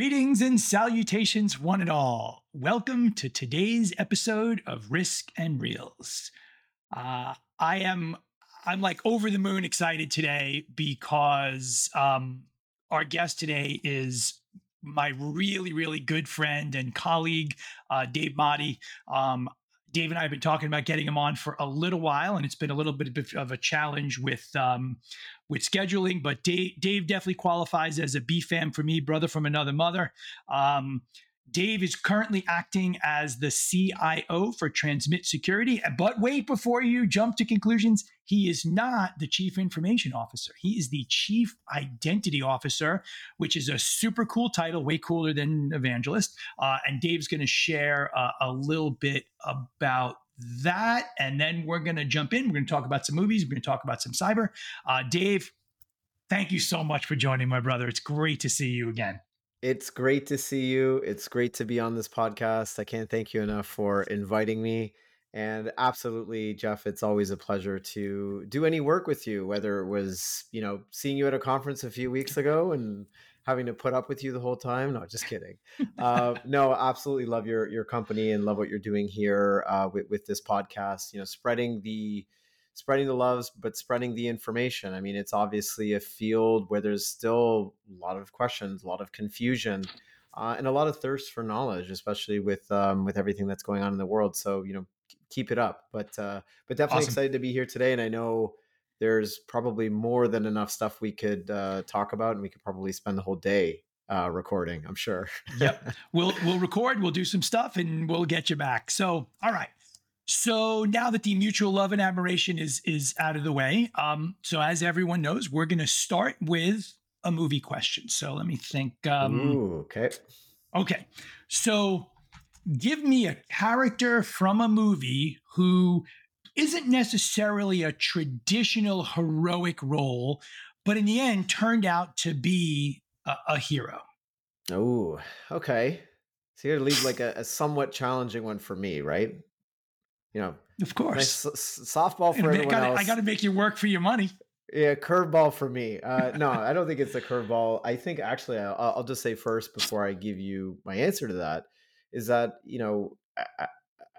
Greetings and salutations, one and all. Welcome to today's episode of Risk and Reels. Uh, I am I'm like over the moon excited today because um, our guest today is my really really good friend and colleague uh, Dave Mahdi. Um, Dave and I have been talking about getting him on for a little while, and it's been a little bit of a challenge with um, with scheduling. But Dave, Dave definitely qualifies as a B fam for me, brother from another mother. Um, Dave is currently acting as the CIO for Transmit Security. But wait, before you jump to conclusions, he is not the Chief Information Officer. He is the Chief Identity Officer, which is a super cool title, way cooler than Evangelist. Uh, and Dave's going to share uh, a little bit about that. And then we're going to jump in. We're going to talk about some movies. We're going to talk about some cyber. Uh, Dave, thank you so much for joining, my brother. It's great to see you again. It's great to see you. It's great to be on this podcast. I can't thank you enough for inviting me. And absolutely, Jeff, it's always a pleasure to do any work with you, whether it was, you know, seeing you at a conference a few weeks ago and having to put up with you the whole time. No, just kidding. uh, no, absolutely love your your company and love what you're doing here uh, with, with this podcast. You know, spreading the spreading the loves, but spreading the information. I mean, it's obviously a field where there's still a lot of questions, a lot of confusion, uh, and a lot of thirst for knowledge, especially with um, with everything that's going on in the world. So you know, keep it up. But uh, but definitely awesome. excited to be here today, and I know there's probably more than enough stuff we could uh, talk about, and we could probably spend the whole day uh, recording. I'm sure. yep, we'll we'll record. We'll do some stuff, and we'll get you back. So, all right. So now that the mutual love and admiration is is out of the way, um, so as everyone knows, we're going to start with a movie question. So let me think. Um, Ooh, okay. Okay. So give me a character from a movie who isn't necessarily a traditional heroic role, but in the end turned out to be a, a hero. Oh, okay. So you're leave like a, a somewhat challenging one for me, right? you know, of course, nice softball for everyone gotta, else. I got to make you work for your money. Yeah, curveball for me. Uh, no, I don't think it's a curveball. I think actually, I'll, I'll, just say first before I give you my answer to that is that you know I,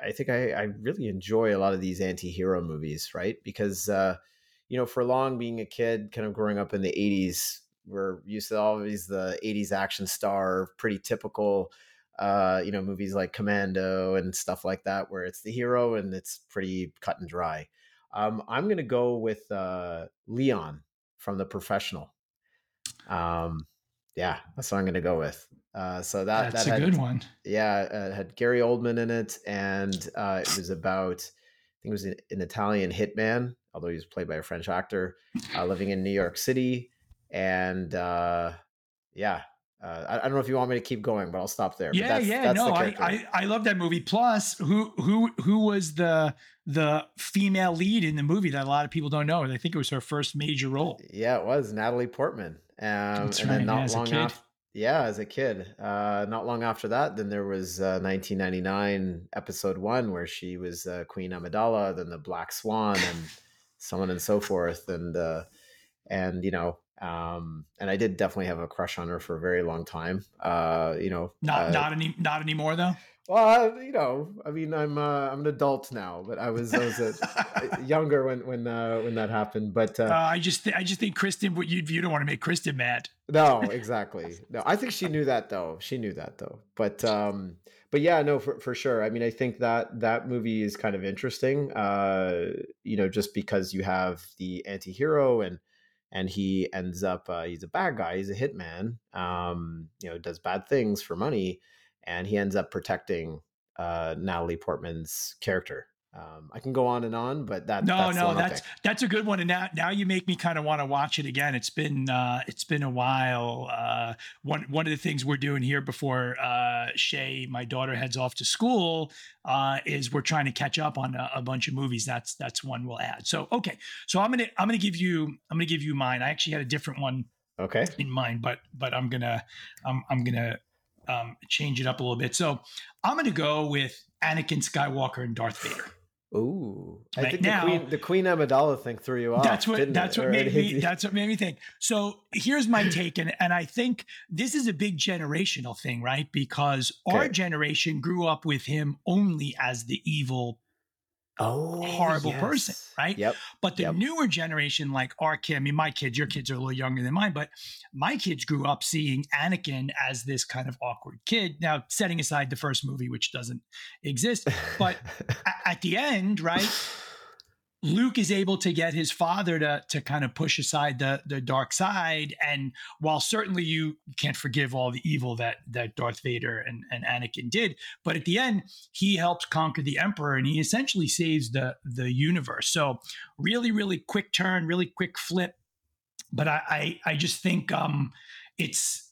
I think I, I, really enjoy a lot of these anti-hero movies, right? Because uh, you know, for long being a kid, kind of growing up in the '80s, we're used to always the '80s action star, pretty typical uh, you know, movies like Commando and stuff like that, where it's the hero and it's pretty cut and dry. Um, I'm going to go with uh, Leon from The Professional. Um, yeah, that's what I'm going to go with. Uh, so that that's that a had, good one. Yeah, uh, had Gary Oldman in it, and uh, it was about I think it was an, an, Italian hitman, although he was played by a French actor, uh, living in New York City, and uh, yeah, uh, I, I, don't know if you want me to keep going, but I'll stop there. Yeah, that's, yeah, that's no, I, I, I love that movie. Plus, who who who was the the female lead in the movie that a lot of people don't know? I think it was her first major role. Yeah, it was Natalie Portman. Um, that's and right. Then not yeah, long after, yeah, as a kid. Uh, not long after that, then there was uh, 1999 episode one where she was uh, Queen Amidala, then the Black Swan, and so on and so forth, and uh, and you know um, and I did definitely have a crush on her for a very long time. Uh, you know, not uh, not any not anymore though. Well, you know, I mean, I'm uh, I'm an adult now, but I was I was a, younger when when uh, when that happened. But uh, uh I just th- I just think Kristen, what you you don't want to make Kristen mad. No, exactly. No, I think she knew that though. She knew that though. But um, but yeah, no, for for sure. I mean, I think that that movie is kind of interesting. Uh, you know, just because you have the anti-hero and and he ends up uh, he's a bad guy he's a hitman um, you know does bad things for money and he ends up protecting uh, natalie portman's character um, I can go on and on, but that no, that's no, that's that's a good one. And now, now you make me kind of want to watch it again. It's been uh, it's been a while. Uh, one one of the things we're doing here before uh, Shay, my daughter, heads off to school, uh, is we're trying to catch up on a, a, bunch of movies. That's that's one we'll add. So okay, so I'm gonna I'm gonna give you I'm gonna give you mine. I actually had a different one. Okay. In mind, but but I'm gonna I'm I'm gonna um, change it up a little bit. So I'm gonna go with Anakin Skywalker and Darth Vader. Ooh, I think now- the Queen, the Queen Amidala thing threw you off. that's what didn't that's it? what Or made me that's what made me think so here's my take and, and i think this is a big generational thing right because our generation grew up with him only as the evil oh, horrible person, right? Yep. but the Yep. newer generation like our kid i mean my kids your kids are a little younger than mine but my kids grew up seeing anakin as this kind of awkward kid now setting aside the first movie which doesn't exist But- at the end right Luke is able to get his father to to kind of push aside the the dark side, and while certainly you can't forgive all the evil that that Darth Vader and, and Anakin did, but at the end he helps conquer the Emperor, and he essentially saves the the universe. So really, really quick turn, really quick flip. But I I, I just think um it's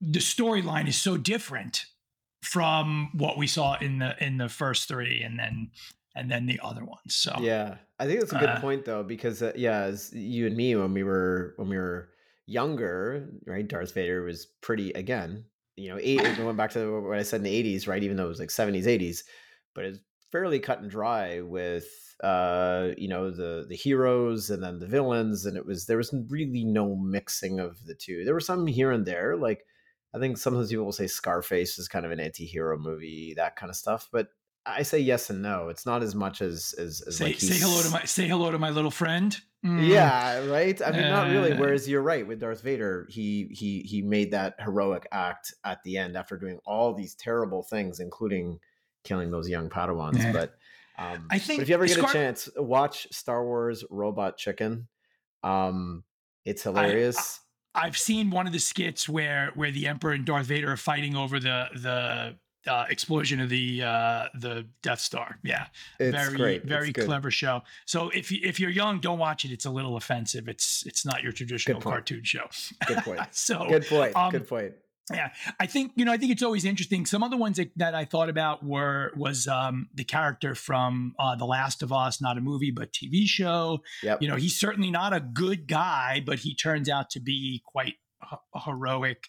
the storyline is so different from what we saw in the in the first three, and then and then the other ones. So Yeah, I think that's a good Uh, point though, because uh, yeah, as you and me when we were when we were younger, right? Darth Vader was pretty again, you know, eight, going back to what I said in the eighties, right? Even though it was like seventies, eighties, but it's fairly cut and dry with uh, you know, the the heroes and then the villains, and it was there was really no mixing of the two. There were some here and there, like I think sometimes people will say Scarface is kind of an anti-hero movie, that kind of stuff, but I say yes and no. It's not as much as as, as say like say hello to my say hello to my little friend. Mm. yeah, right. I mean, not really. Uh, Whereas you're right with Darth Vader, he he he made that heroic act at the end after doing all these terrible things, including killing those young Padawans. Yeah. But um, I but think if you ever get Scar- a chance, watch Star Wars Robot Chicken. Um, it's hilarious. I've seen one of the skits where where the Emperor and Darth Vader are fighting over the the uh, explosion of the uh, the Death Star. Yeah, it's very great. very it's good. clever show. So if you, if you're young, don't watch it. It's a little offensive. It's it's not your traditional cartoon show. Good point. so Good point. um, good point. Yeah, I think you know. I think it's always interesting. Some other ones that, that I thought about were was um, the character from uh, The Last of Us, not a movie but TV show. Yep. You know, he's certainly not a good guy, but he turns out to be quite heroic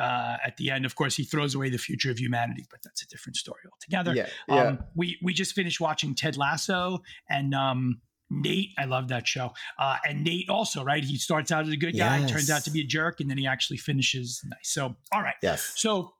uh, at the end. Of course, he throws away the future of humanity, but that's a different story altogether. yeah. Yeah. Um, we we just finished watching Ted Lasso and um, Nate. I love that show. Uh, and Nate also, right? He starts out as a good guy, turns out to be a jerk, and then he actually finishes nice. So, all right. yes. So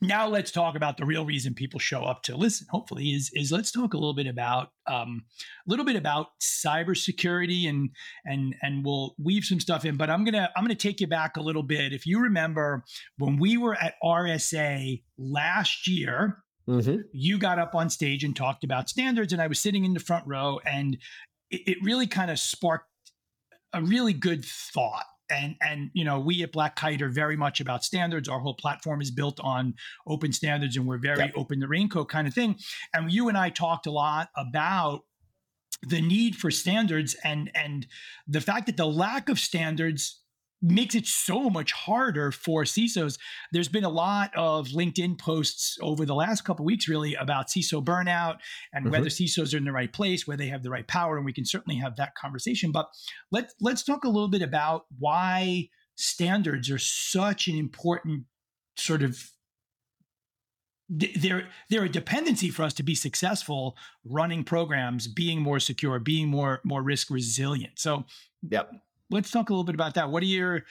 now let's talk about the real reason people show up to listen. Hopefully, is is let's talk a little bit about um, a little bit about cybersecurity and and and we'll weave some stuff in. But I'm gonna I'm gonna take you back a little bit. If you remember when we were at RSA last year, hmm you got up on stage and talked about standards, and I was sitting in the front row, and it, it really kind of sparked a really good thought. And and you know, we at Black Kite are very much about standards. Our whole platform is built on open standards, and we're very Yep. open the raincoat kind of thing. And you and I talked a lot about the need for standards and and the fact that the lack of standards makes it so much harder for CISOs. There's been a lot of LinkedIn posts over the last couple of weeks, really, about CISO burnout and Mhm. whether CISOs are in the right place, where they have the right power, and we can certainly have that conversation. But let's let's talk a little bit about why standards are such an important sort of they're they're a dependency for us to be successful running programs being more secure being more more risk resilient so Yep. Let's talk a little bit about that what are your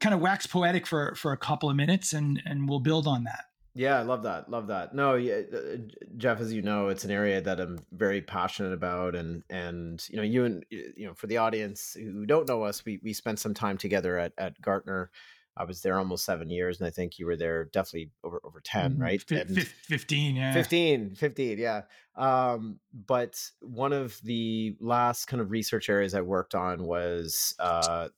kind of wax poetic for for a couple of minutes and and we'll build on that Yeah, I love that. Love that. No, yeah, uh, Jeff, as you know, it's an area that I'm very passionate about, and and you know, you and you know, for the audience who don't know us, we we spent some time together at at Gartner. I was there almost seven years, and I think you were there definitely over over 10 right? Fi- And- fif- 15 yeah. 15 15 yeah. Um but one of the last kind of research areas i worked on was uh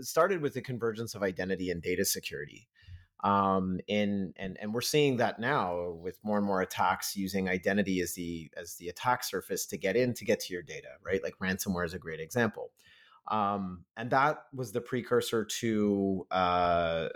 started with the convergence of identity and data security. Um in and and we're seeing that now with more and more attacks using identity as the as the attack surface to get in to get to your data right? Like ransomware is a great example um and that was the precursor to uh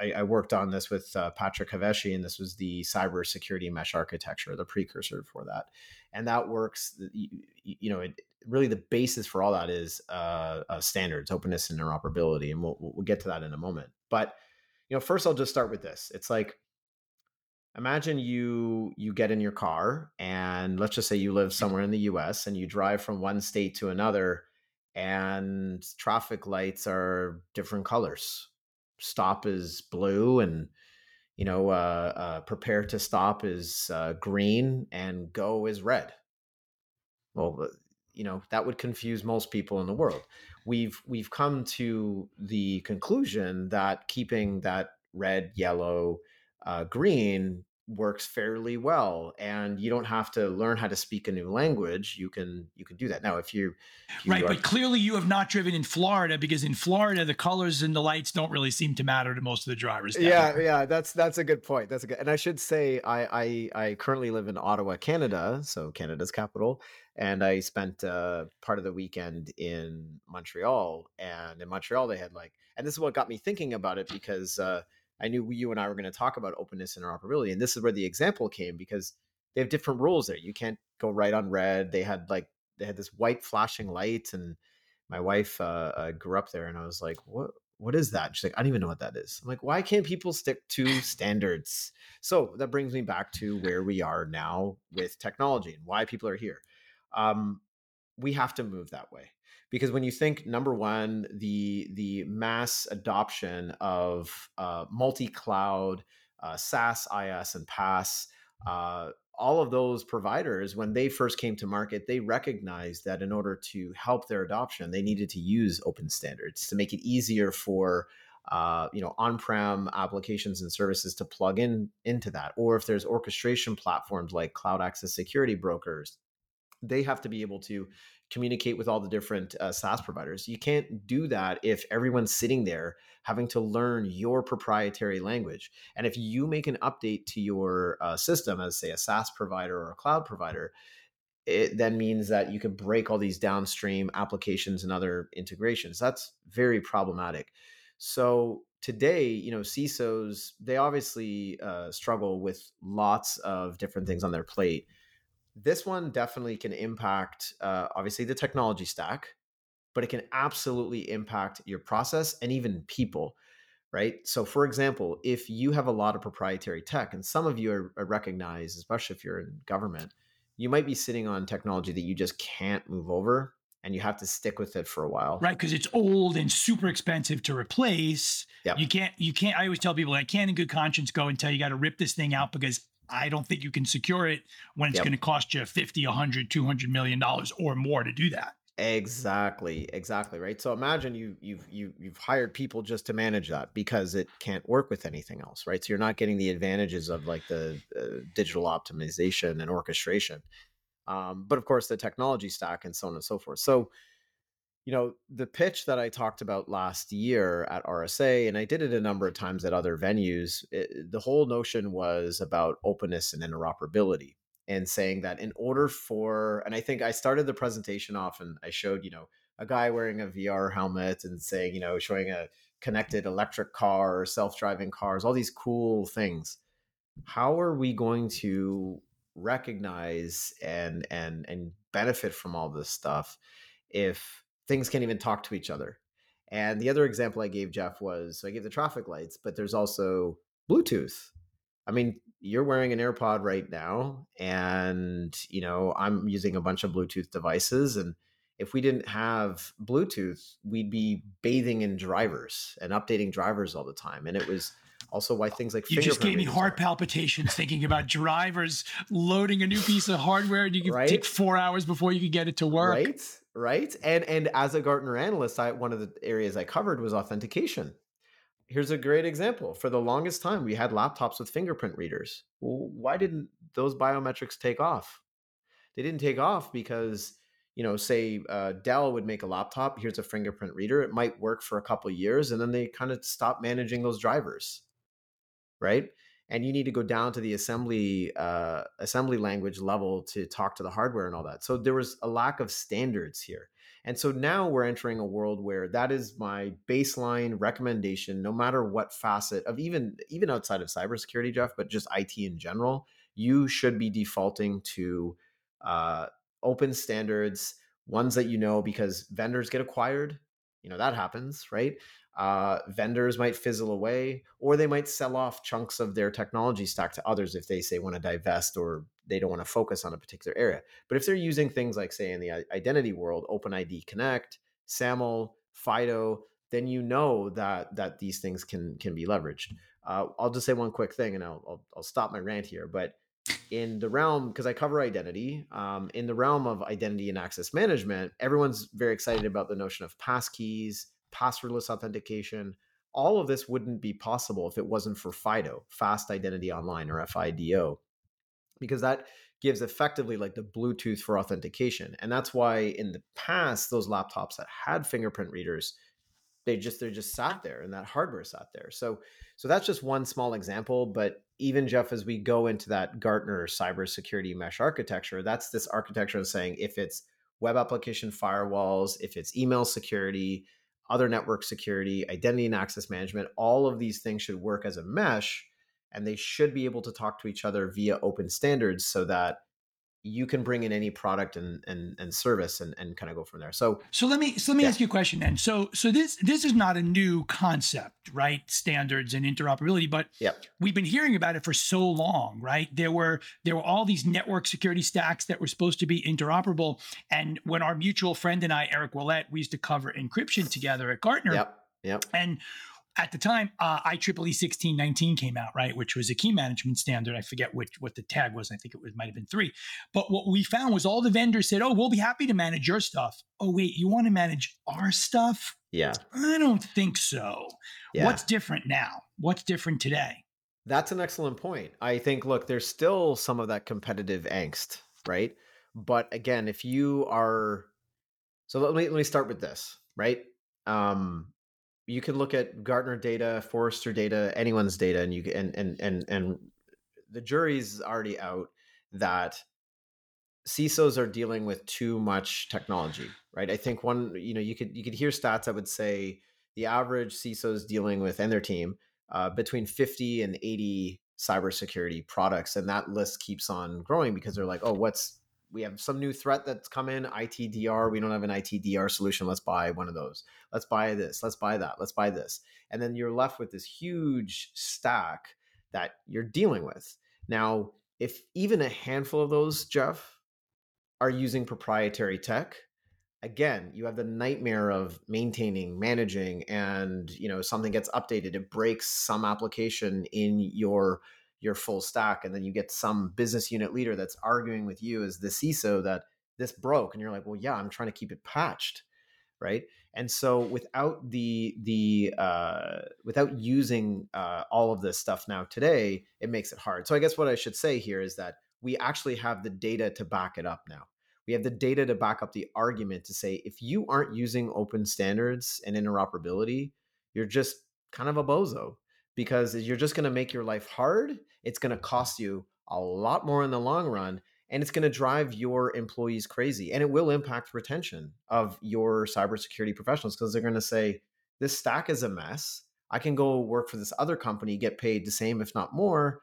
I, I worked on this with uh, Patrick Hevesi, and this was the cybersecurity mesh architecture, the precursor for that. And that works, you, you know, it, really the basis for all that is uh, uh, standards, openness, and interoperability. And we'll, we'll get to that in a moment. But, you know, first I'll just start with this. It's like imagine you you get in your car and let's just say you live somewhere in the US and you drive from one state to another and traffic lights are different colors. Stop is blue and you know uh, uh, prepare to stop is uh, green and go is red. Well, uh, you know that would confuse most people in the world. We've we've come to the conclusion that keeping that red, yellow, uh, green works fairly well and you don't have to learn how to speak a new language you can you can do that. Now if you, if you right are, but clearly you have not driven in florida because in florida the colors and the lights don't really seem to matter to most of the drivers yeah yeah that's that's a good point that's a good and i should say i i i currently live in ottawa canada so canada's capital and i spent uh, part of the weekend in montreal and in montreal they had like and this is what got me thinking about it because uh I knew you and I were going to talk about openness and interoperability. And this is where the example came because they have different rules there. You can't go right on red. They had like, they had this white flashing light. And my wife uh, uh, grew up there and I was like, what? What is that? She's like, I don't even know what that is. I'm like, why can't people stick to standards? So that brings me back to where we are now with technology and why people are here. Um, we have to move that way because when you think number one the the mass adoption of uh, multi-cloud uh, SaaS, IaaS, and PaaS, uh, all of those providers, when they first came to market, they recognized that in order to help their adoption, they needed to use open standards to make it easier for uh, you know on-prem applications and services to plug in into that. Or if there's orchestration platforms like cloud access security brokers they have to be able to communicate with all the different uh, SaaS providers. You can't do that if everyone's sitting there having to learn your proprietary language. And if you make an update to your uh, system as, say, a SaaS provider or a cloud provider, it then means that you can break all these downstream applications and other integrations. That's very problematic. So today, you know, CISOs they obviously uh, struggle with lots of different things on their plate this one definitely can impact uh, obviously the technology stack but it can absolutely impact your process and even people right? So for example if you have a lot of proprietary tech and some of you are, are recognized especially if you're in government you might be sitting on technology that you just can't move over and you have to stick with it for a while. Right because it's old and super expensive to replace. Yep. you can't you can't i always tell people i can't in good conscience go and tell you got to rip this thing out because I don't think you can secure it when it's yep. going to cost you 50, 100, 200 million dollars or more to do that. Exactly, exactly, right? So imagine you you've you you've hired people just to manage that because it can't work with anything else, right? So you're not getting the advantages of like the uh, digital optimization and orchestration. Um, but of course the technology stack and so on and so forth. So you know, the pitch that I talked about last year at RSA, and I did it a number of times at other venues, it, the whole notion was about openness and interoperability and saying that in order for, and I think I started the presentation off and I showed, you know, a guy wearing a VR helmet and saying, you know, showing a connected electric car self driving cars, all these cool things. How are we going to recognize and and and benefit from all this stuff if things can't even talk to each other. And the other example I gave Jeff was so I gave the traffic lights, but there's also Bluetooth. I mean, you're wearing an AirPod right now, and you know I'm using a bunch of Bluetooth devices, and if we didn't have Bluetooth, we'd be bathing in drivers and updating drivers all the time, and it was also why things like you just gave me heart palpitations thinking about drivers loading a new piece of hardware and you could right? take four hours before you could get it to work right right? And and as a Gartner analyst, I one of the areas I covered was authentication. Here's a great example. For the longest time, we had laptops with fingerprint readers. Well, why didn't those biometrics take off? They didn't take off because you know, say uh, Dell would make a laptop. Here's a fingerprint reader. It might work for a couple years, and then they kind of stop managing those drivers, right? And you need to go down to the assembly uh, assembly language level to talk to the hardware and all that. So there was a lack of standards here. And so now we're entering a world where that is my baseline recommendation, no matter what facet of even even outside of cybersecurity, Jeff, but just IT in general, you should be defaulting to uh, open standards, ones that you know because vendors get acquired. You know that happens, right? Uh, vendors might fizzle away, or they might sell off chunks of their technology stack to others if they say want to divest or they don't want to focus on a particular area. But if they're using things like, say, in the identity world, OpenID Connect, SAML, FIDO, then you know that that these things can can be leveraged. Uh, I'll just say one quick thing, and I'll, I'll, I'll stop my rant here. But in the realm, because I cover identity, um, in the realm of identity and access management, everyone's very excited about the notion of passkeys passwordless authentication. All of this wouldn't be possible if it wasn't for FIDO, Fast Identity Online or FIDO, because that gives effectively like the Bluetooth for authentication. And that's why in the past, those laptops that had fingerprint readers, they just they're just sat there and that hardware sat there. So so that's just one small example. But even Jeff, as we go into that Gartner cybersecurity mesh architecture, that's this architecture of saying if it's web application firewalls, if it's email security, other network security, identity and access management, all of these things should work as a mesh and they should be able to talk to each other via open standards so that you can bring in any product and and, and service and, and kind of go from there. So so let me so let me yeah. ask you a question then. So so this this is not a new concept, right? Standards and interoperability, but yep. we've been hearing about it for so long, right? There were there were all these network security stacks that were supposed to be interoperable, and when our mutual friend and I, Eric Willett, we used to cover encryption together at Gartner. Yep. Yep. And at the time, uh, IEEE 1619 came out, right, which was a key management standard. I forget which what the tag was. I think it was might have been three. But what we found was all the vendors said, "Oh, we'll be happy to manage your stuff." Oh, wait, you want to manage our stuff? Yeah, I don't think so. Yeah. What's different now? What's different today? That's an excellent point. I think, look, there's still some of that competitive angst, right? But again, if you are, so let me let me start with this, right? Um, you can look at Gartner data, Forrester data, anyone's data, and you and and and and the jury's already out that CISOs are dealing with too much technology, right? I think one, you know, you could you could hear stats that would say the average CISO is dealing with and their team uh, between 50 and 80 cybersecurity products, and that list keeps on growing because they're like, oh, what's we have some new threat that's come in ITDR. We don't have an ITDR solution. Let's buy one of those. Let's buy this. Let's buy that. Let's buy this. And then you're left with this huge stack that you're dealing with. Now, if even a handful of those, Jeff, are using proprietary tech, again, you have the nightmare of maintaining, managing, and you know something gets updated, it breaks some application in your your full stack and then you get some business unit leader that's arguing with you as the CISO that this broke and you're like well yeah I'm trying to keep it patched right and so without the the uh, without using uh, all of this stuff now today it makes it hard so I guess what I should say here is that we actually have the data to back it up now we have the data to back up the argument to say if you aren't using open standards and interoperability you're just kind of a bozo because you're just going to make your life hard. It's going to cost you a lot more in the long run and it's going to drive your employees crazy and it will impact retention of your cybersecurity professionals because they're going to say this stack is a mess i can go work for this other company get paid the same if not more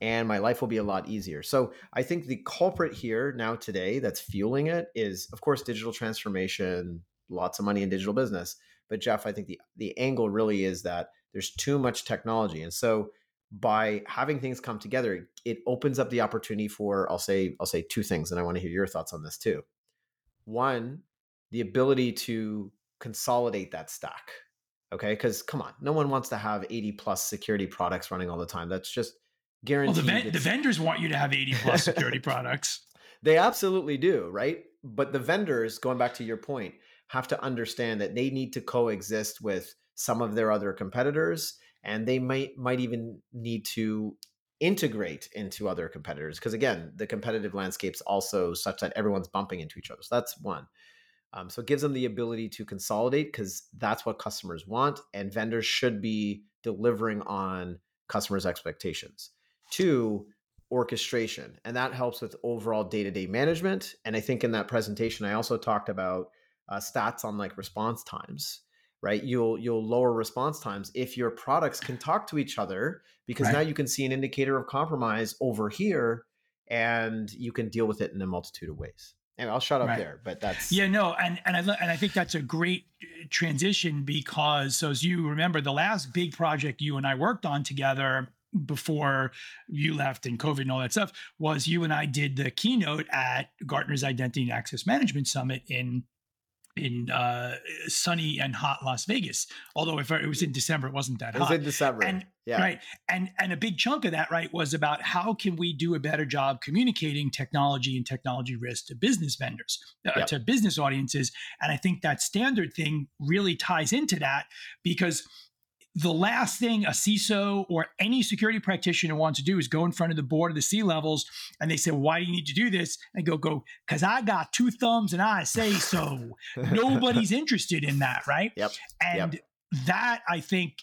and my life will be a lot easier so i think the culprit here now today that's fueling it is of course digital transformation lots of money in digital business but jeff i think the the angle really is that there's too much technology. And so by having things come together, it opens up the opportunity for I'll say I'll say two things and I want to hear your thoughts on this too. One, the ability to consolidate that stack. Okay? Cuz come on, no one wants to have 80 plus security products running all the time. That's just guaranteed. Well, the, the vendors want you to have 80 plus security products. They absolutely do, right? But the vendors, going back to your point, have to understand that they need to coexist with some of their other competitors and they might might even need to integrate into other competitors because again the competitive landscape's also such that everyone's bumping into each other so that's one. Um, so it gives them the ability to consolidate because that's what customers want and vendors should be delivering on customers expectations. Two orchestration and that helps with overall day-to-day management and i think in that presentation i also talked about uh, stats on like response times right you'll you'll lower response times if your products can talk to each other because right. now you can see an indicator of compromise over here and you can deal with it in a multitude of ways anyway, I'll shut up right. there. But that's yeah, no, and and I and I think that's a great uh, transition because so as you remember, the last big project you and I worked on together before you left and COVID and all that stuff was you and I did the keynote at Gartner's Identity and Access Management Summit in in uh, sunny and hot Las Vegas. Although if it was in December, it wasn't that hot. It was in December. And, yeah. Right. And and a big chunk of that, right, was about how can we do a better job communicating technology and technology risk to business vendors, uh, yep. to business audiences. And I think that standard thing really ties into that because – the last thing a CISO or any security practitioner wants to do is go in front of the board of the C levels and they say, Why do you need to do this? And go, go, because I got two thumbs and I say so. Nobody's interested in that, right? Yep. And yep. that I think,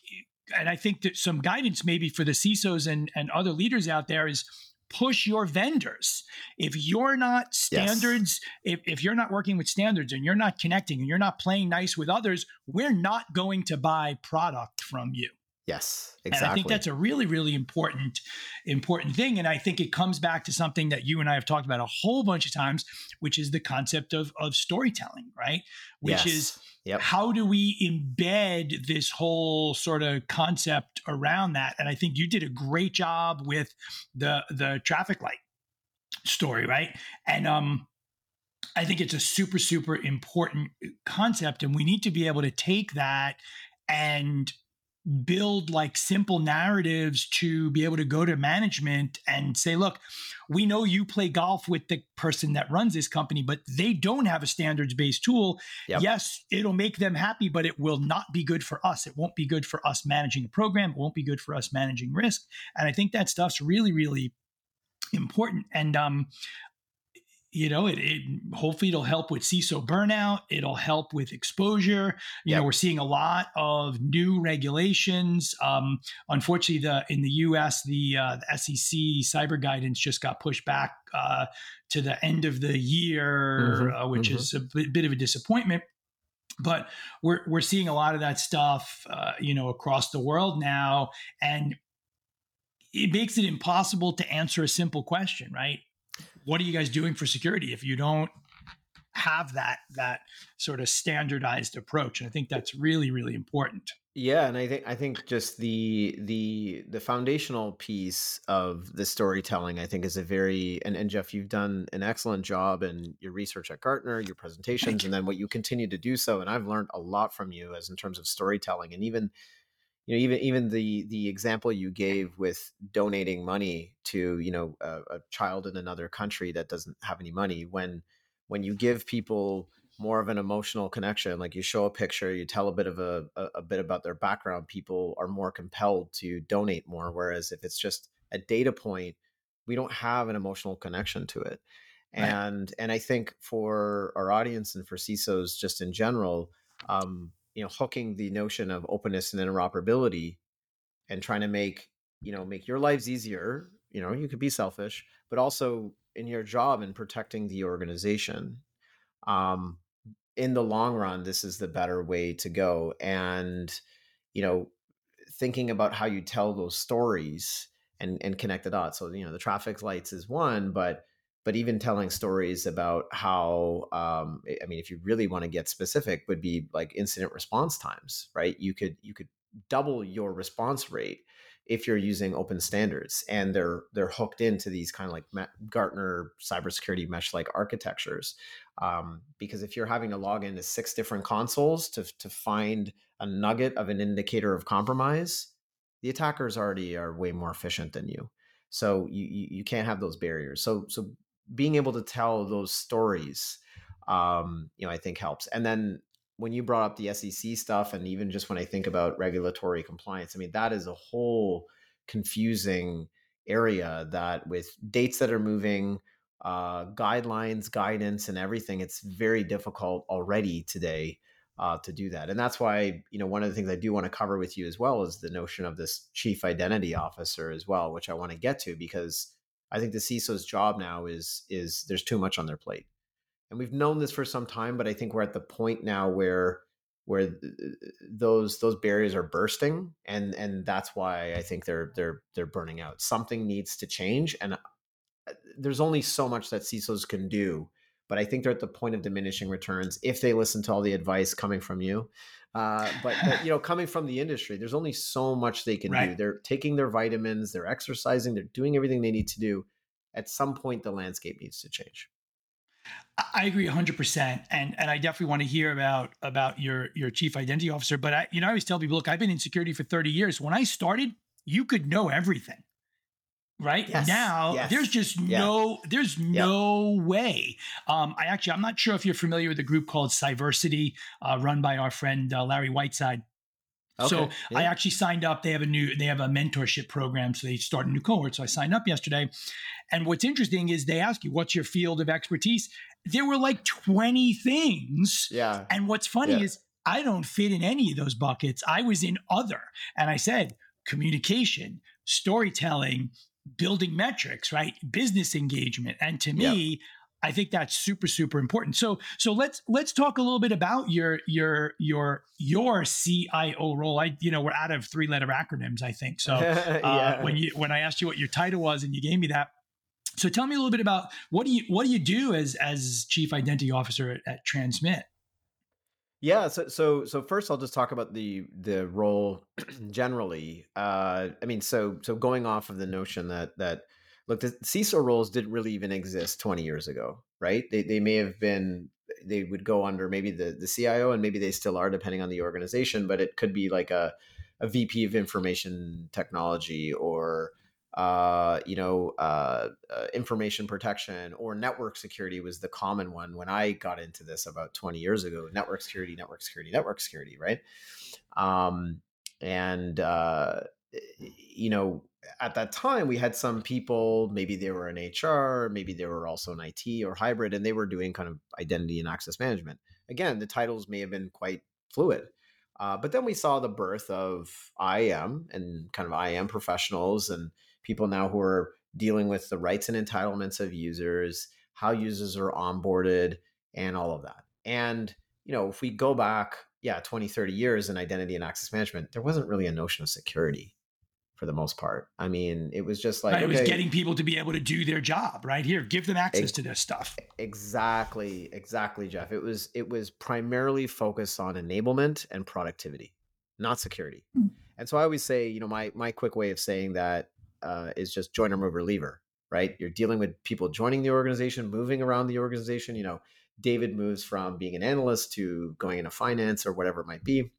and I think that some guidance maybe for the CISOs and, and other leaders out there is push your vendors. If you're not standards, yes. if, if you're not working with standards and you're not connecting and you're not playing nice with others, we're not going to buy product from you. Yes, exactly. And I think that's a really, really important, important thing. And I think it comes back to something that you and I have talked about a whole bunch of times, which is the concept of of storytelling, right? Which yes. is Yep. How do we embed this whole sort of concept around that? And I think you did a great job with the the traffic light story, right? And um I think it's a super super important concept and we need to be able to take that and build like simple narratives to be able to go to management and say, look, we know you play golf with the person that runs this company, but they don't have a standards based tool. Yep. Yes, it'll make them happy, but it will not be good for us. It won't be good for us managing a program. It won't be good for us managing risk. And I think that stuff's really, really important. And um, you know, it, it, hopefully it'll help with CISO burnout. It'll help with exposure. You yep. know, we're seeing a lot of new regulations. Um, unfortunately, the in the U.S., the, uh, the SEC cyber guidance just got pushed back uh, to the end of the year, mm-hmm. uh, which mm-hmm. is a bit, bit of a disappointment but we're we're seeing a lot of that stuff, uh, you know, across the world now, and it makes it impossible to answer a simple question, right? What are you guys doing for security if you don't have that that sort of standardized approach? And i think that's really really important. Yeah and i think i think just the the the foundational piece of the storytelling i think is a very and, and jeff you've done an excellent job in your research at gartner your presentations and then what you continue to do so and i've learned a lot from you as in terms of storytelling and even you know even even the the example you gave with donating money to you know a, a, child in another country that doesn't have any money when when you give people more of an emotional connection like you show a picture you tell a bit of a, a, a bit about their background people are more compelled to donate more whereas if it's just a data point we don't have an emotional connection to it right. and and i think for our audience and for cisos just in general um, you know hooking the notion of openness and interoperability and trying to make you know make your lives easier you know you could be selfish but also in your job and protecting the organization um in the long run this is the better way to go. And you know thinking about how you tell those stories and and connect the dots. So you know the traffic lights is one but but even telling stories about how um, i mean if you really want to get specific would be like incident response times right you could you could double your response rate if you're using open standards and they're they're hooked into these kind of like Gartner cybersecurity mesh like architectures. Um, because if you're having to log into six different consoles to to find a nugget of an indicator of compromise, the attackers already are way more efficient than you. So you you can't have those barriers. So so being able to tell those stories, um, you know, I think helps. And then when you brought up the SEC stuff, and even just when I think about regulatory compliance, I mean, that is a whole confusing area that with dates that are moving, uh, guidelines, guidance, and everything, it's very difficult already today uh, to do that. And that's why, you know, one of the things I do want to cover with you as well is the notion of this chief identity officer as well, which I want to get to because I think the CISO's job now is is there's too much on their plate, and we've known this for some time. But I think we're at the point now where where those those barriers are bursting, and and that's why I think they're they're they're burning out. Something needs to change, and uh, there's only so much that CISOs can do but I think they're at the point of diminishing returns if they listen to all the advice coming from you. Uh, but, but, you know, coming from the industry, there's only so much they can right. do. They're taking their vitamins, they're exercising, they're doing everything they need to do. At some point, the landscape needs to change. I agree 100% and and I definitely want to hear about about your your chief identity officer but I you know I always tell people look I've been in security for 30 years when I started you could know everything right yes. now yes. there's just yeah. no there's yeah. no way um, i actually i'm not sure if you're familiar with a group called cyversity uh, run by our friend uh, larry whiteside okay. so yeah. i actually signed up they have a new they have a mentorship program so they start a new cohort so i signed up yesterday and what's interesting is they ask you what's your field of expertise there were like 20 things yeah and what's funny is i don't fit in any of those buckets i was in other and i said communication storytelling building metrics, right? Business engagement. And to me, yep. I think that's super super important. So so let's let's talk a little bit about your your your your CIO role. I you know we're out of three letter acronyms. I think so. uh, when you when I asked you what your title was and you gave me that. So tell me a little bit about what do you what do you do as as chief identity officer at, at Transmit? Yeah, so so so first I'll just talk about the the role generally. Uh, I mean, so so going off of the notion that that look, the CISO roles didn't really even exist 20 years ago, right? They they may have been they would go under maybe the the CIO and maybe they still are depending on the organization, but it could be like a a VP of information technology or uh, you know, uh, uh, information protection or network security was the common one when I got into this about 20 years ago. Network security, network security, network security, right? Um, and, uh, you know, at that time we had some people, maybe they were in HR, maybe they were also in IT or hybrid, and they were doing kind of identity and access management. Again, the titles may have been quite fluid. Uh, but then we saw the birth of IAM and kind of IAM professionals and people now who are dealing with the rights and entitlements of users, how users are onboarded, and all of that. And, you know, if we go back, yeah, 20, 30 years in identity and access management, there wasn't really a notion of security for the most part. I mean, it was just like right, it was getting people to be able to do their job, right? Here, give them access ex- to this stuff. Exactly, exactly, Jeff. It was it was primarily focused on enablement and productivity, not security. Mm. And so I always say, you know, my my quick way of saying that uh, is just joiner mover leaver, right you're dealing with people joining the organization moving around the organization you know david moves from being an analyst to going into finance or whatever it might be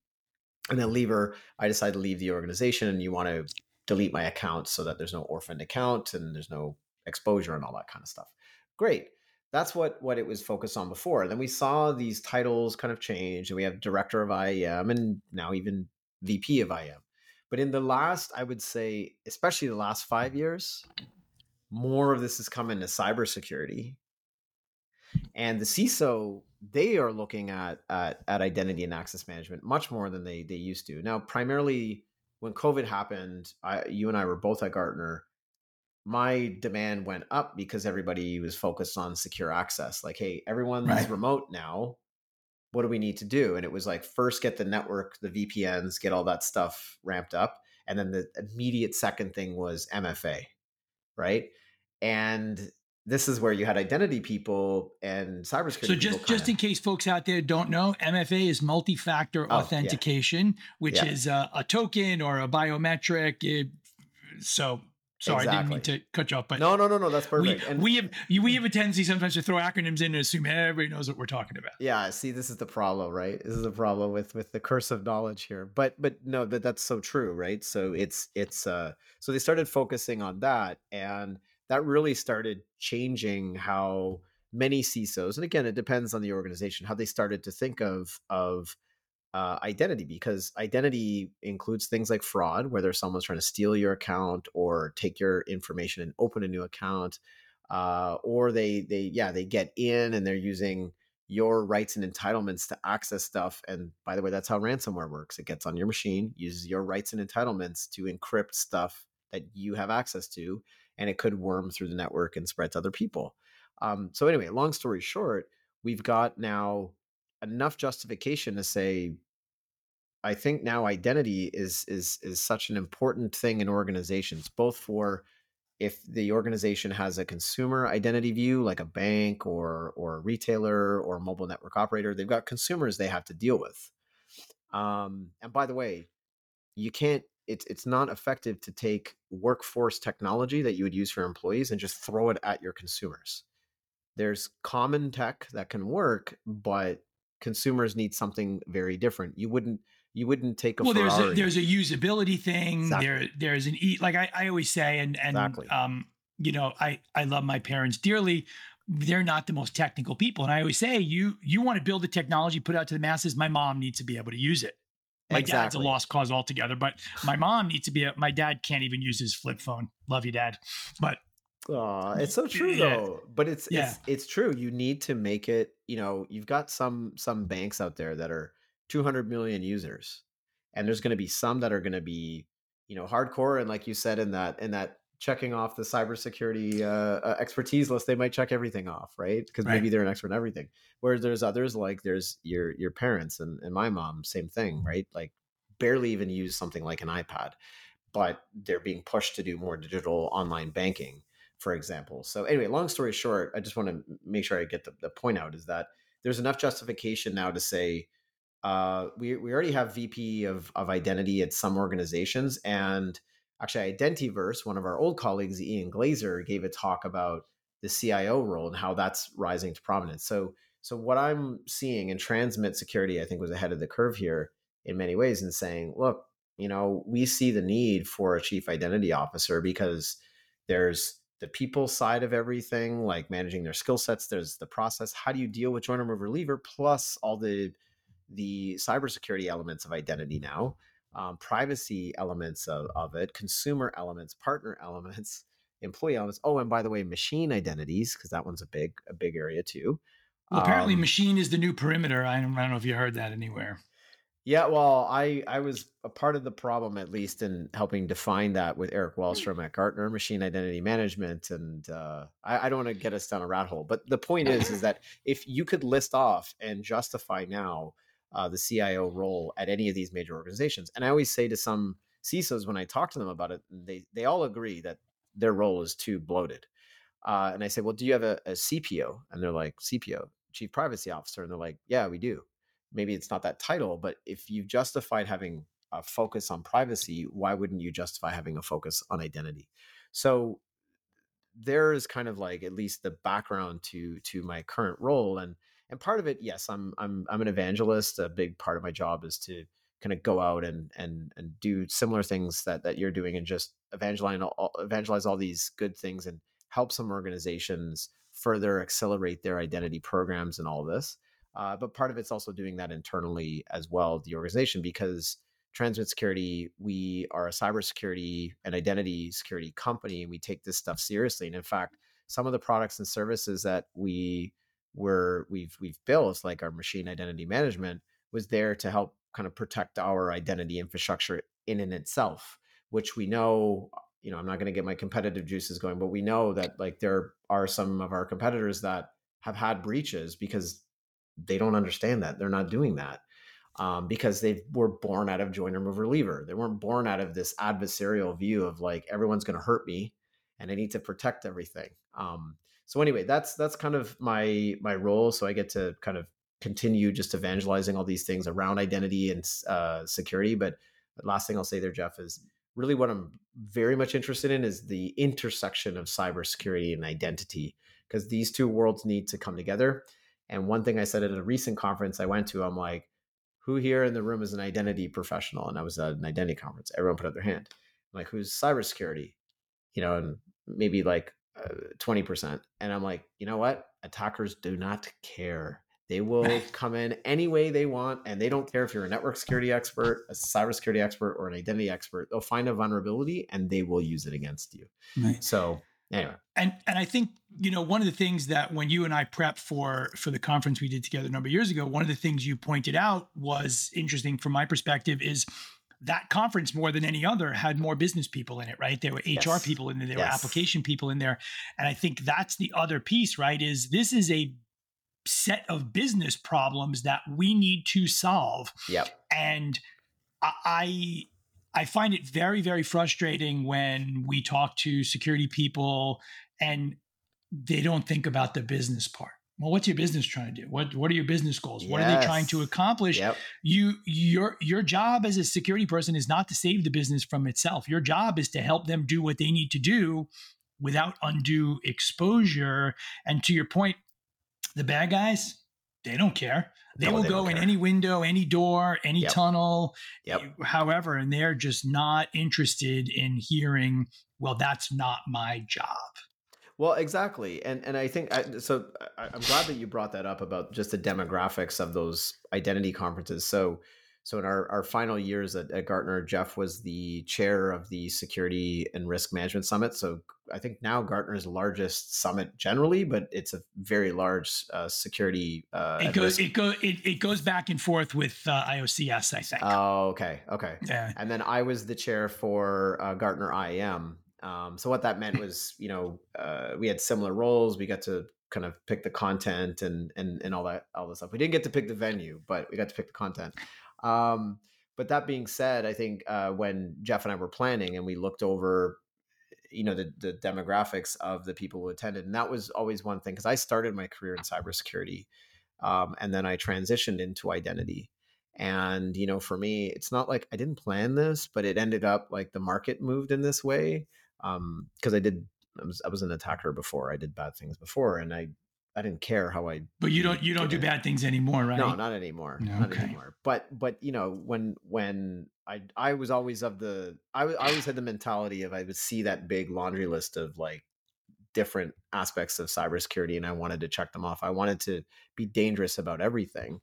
and then leaver, i decide to leave the organization and you want to delete my account so that there's no orphaned account and there's no exposure and all that kind of stuff great that's what what it was focused on before. Then we saw these titles kind of change, and we have director of IAM and now even VP of IAM. But in the last, I would say, especially the last five years, more of this has come into cybersecurity. And the CISO, they are looking at, at, at identity and access management much more than they they used to. Now, primarily when COVID happened, I, you and I were both at Gartner. My demand went up because everybody was focused on secure access. Like, hey, everyone's right. remote now what do we need to do? And it was like first get the network, the VPNs, get all that stuff ramped up. And then the immediate second thing was MFA, right? And this is where you had identity people and cybersecurity. So just just in case folks out there don't know, MFA is multi-factor oh, authentication, yeah. which yeah. is a, a, token or a biometric. It, so Sorry, exactly. I didn't mean to cut you off, but no, no, no, no, that's perfect. We, and we have we have a tendency sometimes to throw acronyms in and assume everybody knows what we're talking about. Yeah, see, this is the problem, right? This is the problem with with the curse of knowledge here. But but no, that that's so true, right? So it's it's uh so they started focusing on that, and that really started changing how many CISOs, and again, it depends on the organization, how they started to think of of uh, identity because identity includes things like fraud, whether someone's trying to steal your account or take your information and open a new account, uh, or they they yeah they get in and they're using your rights and entitlements to access stuff. And by the way, that's how ransomware works. It gets on your machine, uses your rights and entitlements to encrypt stuff that you have access to, and it could worm through the network and spread to other people. Um, so anyway, long story short, we've got now enough justification to say I think now identity is is is such an important thing in organizations, both for if the organization has a consumer identity view, like a bank or or a retailer or a mobile network operator, they've got consumers they have to deal with. Um, and by the way, you can't. It's it's not effective to take workforce technology that you would use for employees and just throw it at your consumers. There's common tech that can work, but consumers need something very different. You wouldn't you wouldn't take a well Ferrari. there's a, there's a usability thing Exactly. there there's an e like I, I always say and and Exactly. um you know i i love my parents dearly they're not the most technical people and i always say you you want to build the technology put out to the masses my mom needs to be able to use it my dad's a lost cause altogether but my mom needs to be a, my dad can't even use his flip phone love you dad but Aw, it's so true Yeah. though. But it's Yeah. it's it's true. You need to make it, you know, you've got some some banks out there that are 200 million users. And there's going to be some that are going to be, you know, hardcore and like you said in that in that checking off the cybersecurity uh, uh, expertise list, they might check everything off, right? Because Right. maybe they're an expert in everything. Whereas there's others like there's your your parents and, and my mom, same thing, right? Like barely even use something like an iPad, but they're being pushed to do more digital online banking for example. So anyway, long story short, I just want to make sure I get the, the point out is that there's enough justification now to say uh, we we already have VP of of identity at some organizations, and actually Identiverse, one of our old colleagues, Ian Glazer, gave a talk about the CIO role and how that's rising to prominence. So so what I'm seeing in transmit security, I think, was ahead of the curve here in many ways, in saying, look, you know, we see the need for a chief identity officer because there's the people side of everything, like managing their skill sets. There's the process. How do you deal with joiner mover leaver, plus all the the cybersecurity elements of identity now, um, privacy elements of, of it, consumer elements, partner elements, employee elements. Oh, and by the way, machine identities because that one's a big a big area too. well, apparently Um, machine is the new perimeter I don't, I don't know if you heard that anywhere Yeah, well, I I was a part of the problem at least in helping define that with Erik Wahlstrom at Gartner Machine Identity Management, and uh, I, I don't want to get us down a rat hole, but the point is, is that if you could list off and justify now uh, the CIO role at any of these major organizations, and I always say to some CISOs when I talk to them about it, they they all agree that their role is too bloated, uh, and I say, well, do you have a, a CPO? And they're like, CPO, Chief Privacy Officer, and they're like, yeah, we do maybe it's not that title, but if you've justified having a focus on privacy, why wouldn't you justify having a focus on identity? So there is kind of like at least the background to to my current role and and part of it yes i'm i'm i'm an evangelist a big part of my job is to kind of go out and and and do similar things that that you're doing and just evangelize all, evangelize all these good things and help some organizations further accelerate their identity programs and all this uh, but part of it's also doing that internally as well, the organization, because Transmit Security, we are a cybersecurity and identity security company, and we take this stuff seriously. And in fact, some of the products and services that we were we've we've built, like our machine identity management, was there to help kind of protect our identity infrastructure in and itself, which we know. You know, I'm not going to get my competitive juices going, but we know that like there are some of our competitors that have had breaches because they don't understand that they're not doing that um, because they were born out of joiner mover leaver they weren't born out of this adversarial view of like everyone's going to hurt me and i need to protect everything. Um, so anyway that's that's kind of my my role so i get to kind of continue just evangelizing all these things around identity and uh, security but last thing i'll say there jeff is really what i'm very much interested in is the intersection of cybersecurity and identity because these two worlds need to come together and one thing I said at a recent conference I went to, I'm like, who here in the room is an identity professional? And I was at an identity conference. Everyone put up their hand. I'm like, who's cybersecurity? You know, and maybe like uh, 20%. And I'm like, you know what? Attackers do not care. They will come in any way they want, and they don't care if you're a network security expert, a cybersecurity expert, or an identity expert. They'll find a vulnerability and they will use it against you. right So, anyway, and and I think you know one of the things that when you and I prepped for for the conference we did together a number of years ago, one of the things you pointed out was interesting from my perspective is that conference more than any other had more business people in it, right? There were HR Yes. people in there, there were application people in there, and I think that's the other piece, right? Is this is a set of business problems that we need to solve yep. and I, I find it very, very frustrating when we talk to security people and they don't think about the business part. Well, what's your business trying to do? What What are your business goals? What are they trying to accomplish? Yep. You your your job as a security person is not to save the business from itself. Your job is to help them do what they need to do without undue exposure. And to your point, the bad guys, they don't care. They No, will they go in any window, any door, any Yep. tunnel, Yep. however, and they're just not interested in hearing, well, that's not my job. Well, exactly, and and I think I, so. I, I'm glad that you brought that up about just the demographics of those identity conferences. So, so in our, our final years at, at Gartner, Jeff was the chair of the Security and Risk Management Summit. So, I think now Gartner's largest summit generally, but it's a very large uh, security. Uh, It goes, it goes, it, it goes back and forth with uh, IOCS, I think. Oh, okay, okay. yeah. And then I was the chair for uh, Gartner IAM. Um, so what that meant was, you know, uh, we had similar roles. We got to kind of pick the content and and and all that all the stuff. We didn't get to pick the venue, but we got to pick the content. Um, but that being said, I think uh, when Jeff and I were planning and we looked over, you know, the the demographics of the people who attended, and that was always one thing because I started my career in cybersecurity, um, and then I transitioned into identity. And you know for me it's not like i didn't plan this but it ended up like the market moved in this way um because i did I was, I was an attacker before i did bad things before and i i didn't care how i But you don't, you don't do it. bad things anymore, right? no not anymore No, not okay. anymore but but you know when when i i was always of the i, I always had the mentality of i would see that big laundry list of like different aspects of cybersecurity and i wanted to check them off i wanted to be dangerous about everything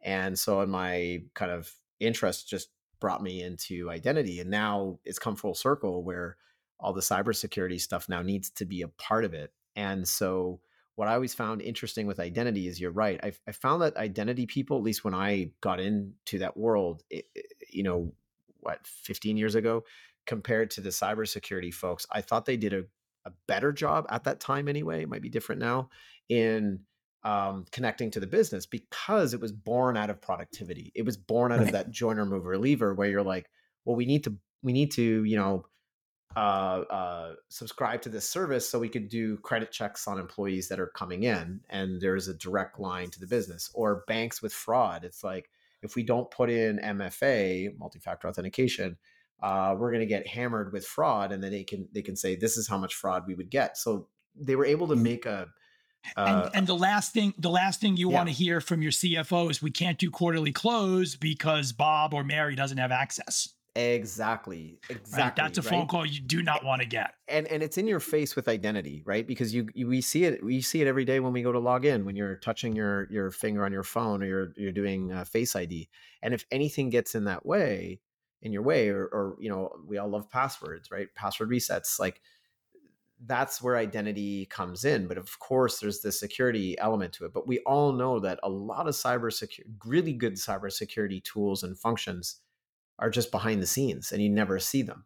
and so in my kind of interest just brought me into identity and now it's come full circle where all the cybersecurity stuff now needs to be a part of it and so what i always found interesting with identity is you're right i, I found that identity people at least when i got into that world it, it- you know what 15 years ago compared to the cybersecurity folks i thought they did a, a better job at that time anyway it might be different now in um, connecting to the business because it was born out of productivity. It was born out Right. of that joiner mover leaver where you're like, well, we need to we need to you know uh, uh, subscribe to this service so we could do credit checks on employees that are coming in, and there's a direct line to the business. Or banks with fraud, it's like if we don't put in MFA, multi-factor authentication, uh, we're going to get hammered with fraud, and then they can they can say this is how much fraud we would get. So they were able to Mm. make a uh, and, and the last thing, the last thing you Yeah. want to hear from your CFO is we can't do quarterly close because Bob or Mary doesn't have access. Exactly. Exactly. Right? That's a phone right? call you do not want to get. And and it's in your face with identity, right? Because you, you we see it we see it every day when we go to log in when you're touching your your finger on your phone or you're you're doing uh, Face ID. And if anything gets in that way, in your way, or or you know, we all love passwords, right? Password resets, like that's where identity comes in. But of course, there's the security element to it. But we all know that a lot of cybersecurity, really good cybersecurity tools and functions are just behind the scenes and you never see them,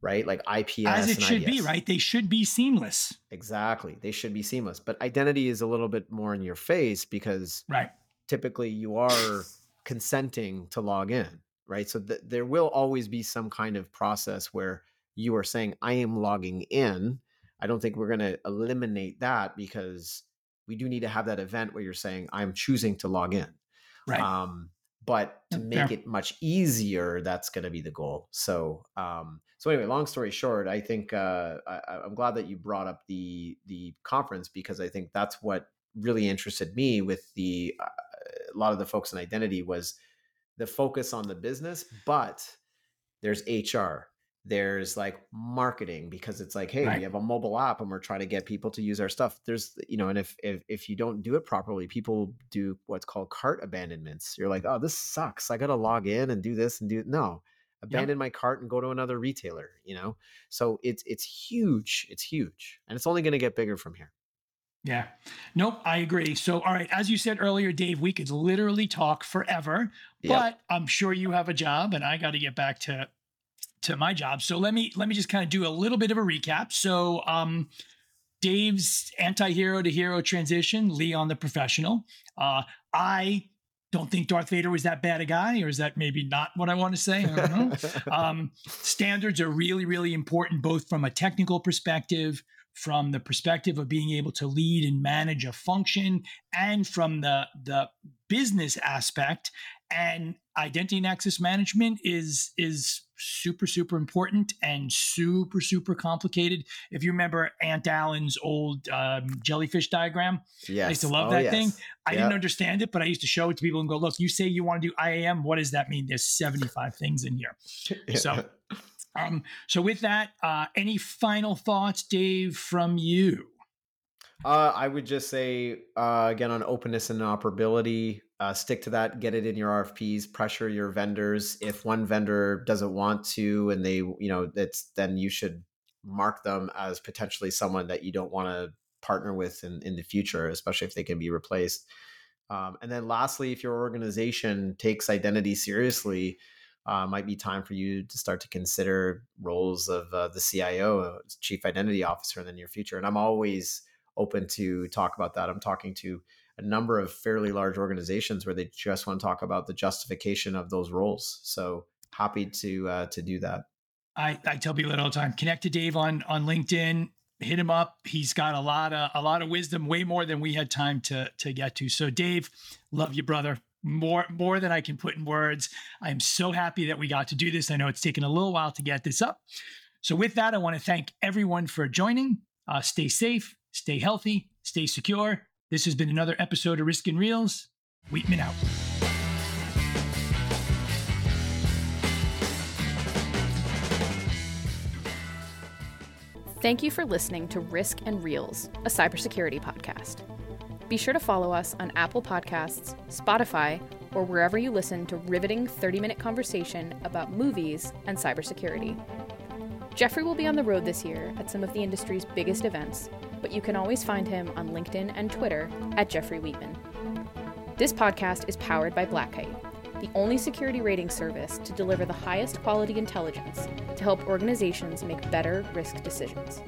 right? Like IPS. As it should be, right? They should be seamless. Exactly. They should be seamless. But identity is a little bit more in your face because Right. typically you are consenting to log in, right? So th- there will always be some kind of process where you are saying, I am logging in. I don't think we're going to eliminate that because we do need to have that event where you're saying, I'm choosing to log in. Right. Um, but to make it much easier, that's going to be the goal. So, um, so anyway, long story short, I think uh, I, I'm glad that you brought up the the conference because I think that's what really interested me with the uh, a lot of the folks in identity was the focus on the business, but there's HR, there's like marketing because it's like, hey, Right. we have a mobile app and we're trying to get people to use our stuff. There's you know, and if if if you don't do it properly, people do what's called cart abandonments. You're like, oh, this sucks. I got to log in and do this and do no. Abandon my cart and go to another retailer, you know? So it's it's huge. It's huge. And it's only going to get bigger from here. Yeah. Nope, I agree. So, all right, as you said earlier, Dave, we could literally talk forever, Yep. but I'm sure you have a job and I got to get back to to my job. So, let me let me just kind of do a little bit of a recap. So, um Dave's anti-hero to hero transition, Leon the professional. Uh I don't think Darth Vader was that bad a guy, or is that maybe not what I want to say? I don't know. um, standards are really, really important, both from a technical perspective, from the perspective of being able to lead and manage a function, and from the the business aspect. And identity and access management is is super super important and super super complicated. If you remember Ant Allan's old um, jellyfish diagram, yes. I used to love oh, that yes. thing. I Yep. didn't understand it, but I used to show it to people and go, "Look, you say you want to do IAM. What does that mean? There's 75 things in here." So- Um, so with that, uh, any final thoughts, Dave, from you? Uh, I would just say uh, again on openness and operability, uh, stick to that. Get it in your RFPs. Pressure your vendors. If one vendor doesn't want to, and they, you know, that's then you should mark them as potentially someone that you don't want to partner with in in the future, especially if they can be replaced. Um, and then lastly, if your organization takes identity seriously, uh, might be time for you to start to consider roles of uh, the CIO, uh, Chief Identity Officer, in the near future. And I'm always open to talk about that. I'm talking to a number of fairly large organizations where they just want to talk about the justification of those roles. So happy to uh, to do that. I, I tell people that all the time. Connect to Dave on on LinkedIn. Hit him up. He's got a lot of a lot of wisdom, way more than we had time to to get to. So, Dave, love you, brother. More more than I can put in words. I'm so happy that we got to do this. I know it's taken a little while to get this up. So, with that, I want to thank everyone for joining. Uh, stay safe, stay healthy, stay secure. This has been another episode of Risk and Reels. Wheatman out. Thank you for listening to Risk and Reels, a cybersecurity podcast. Be sure to follow us on Apple Podcasts, Spotify, or wherever you listen to riveting 30 minute conversation about movies and cybersecurity. Jeffrey will be on the road this year at some of the industry's biggest events, but you can always find him on LinkedIn and Twitter at Jeffrey Wheatman. This podcast is powered by Black Kite, the only security rating service to deliver the highest quality intelligence to help organizations make better risk decisions.